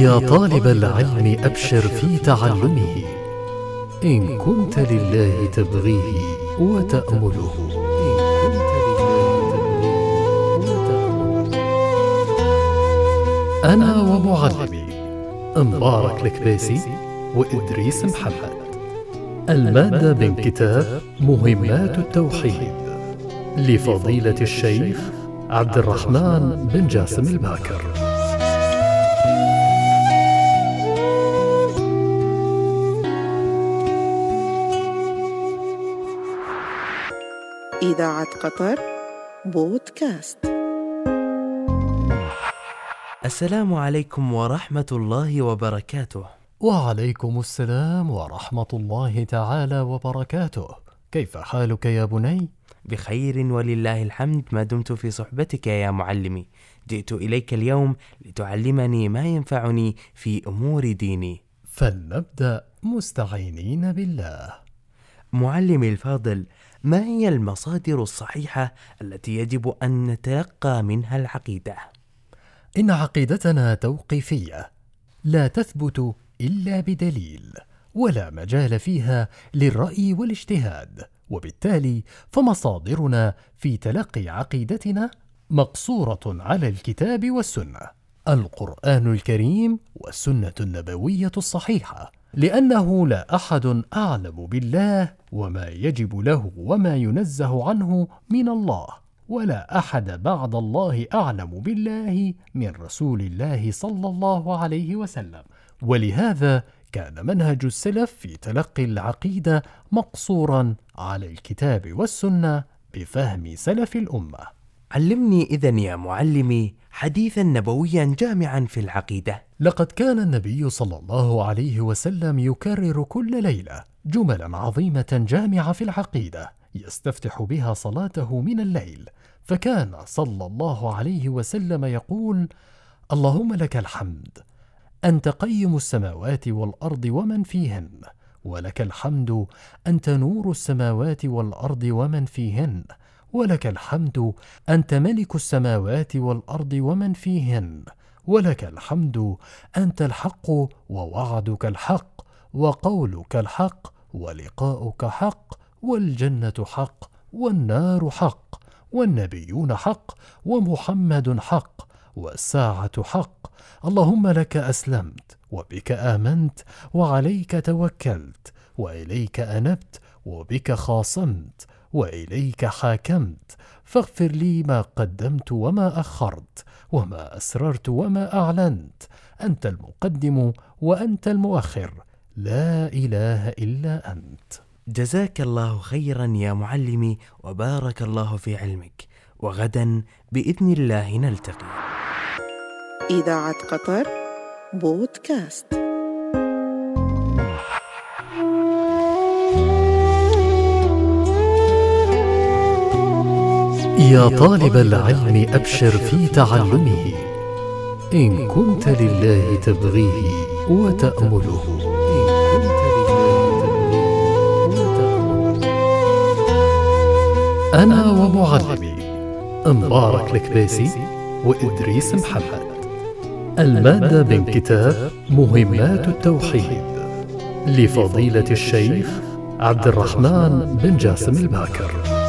يا طالب العلم أبشر في تعلمه. إن كنت لله تبغيه وتأمله. أنا ومعلمي. مبارك الكباسي وإدريس محمد. المادة من كتاب مهمات التوحيد. لفضيلة الشيخ عبد الرحمن بن جاسم الباكر. إذاعة قطر بودكاست السلام عليكم ورحمة الله وبركاته. وعليكم السلام ورحمة الله تعالى وبركاته كيف حالك يا بني؟ بخير ولله الحمد ما دمت في صحبتك يا معلمي. جئت إليك اليوم لتعلمني ما ينفعني في أمور ديني. فلنبدأ مستعينين بالله معلمي الفاضل، ما هي المصادر الصحيحة التي يجب أن نتلقى منها العقيدة؟ إن عقيدتنا توقيفية لا تثبت إلا بدليل ولا مجال فيها للرأي والاجتهاد وبالتالي فمصادرنا في تلقي عقيدتنا مقصورة على الكتاب والسنة القرآن الكريم والسنة النبوية الصحيحة لأنه لا أحد أعلم بالله وما يجب له وما ينزه عنه من الله ولا أحد بعد الله أعلم بالله من رسول الله صلى الله عليه وسلم. ولهذا كان منهج السلف في تلقي العقيدة مقصورا على الكتاب والسنة بفهم سلف الأمة. علمني إذا يا معلمي حديثا نبويا جامعا في العقيدة. لقد كان النبي صلى الله عليه وسلم يكرر كل ليلة جملا عظيمة جامعة في العقيدة يستفتح بها صلاته من الليل فكان صلى الله عليه وسلم يقول اللهم لك الحمد أنت قيم السماوات والأرض ومن فيهن ولك الحمد أنت نور السماوات والأرض ومن فيهن ولك الحمد أنت ملك السماوات والأرض ومن فيهن. ولك الحمد أنت الحق ووعدك الحق وقولك الحق ولقاؤك حق والجنة حق والنار حق والنبيون حق ومحمد حق والساعة حق. اللهم لك أسلمت وبك آمنت وعليك توكلت وإليك أنبت وبك خاصمت وإليك حاكمت فاغفر لي ما قدمت وما أخرت وما أسررت وما أعلنت أنت المقدم وأنت المؤخر لا إله إلا أنت جزاك الله خيرا يا معلمي وبارك الله في علمك. وغدا بإذن الله نلتقي. إذاعة قطر بودكاست يا طالب العلم أبشر في تعلمه. إن كنت لله تبغيه وتأمله. أنا ومعلمي. مبارك الكباسي وإدريس محمد. المادة من كتاب مهمات التوحيد. لفضيلة الشيخ عبد الرحمن بن جاسم الباكر.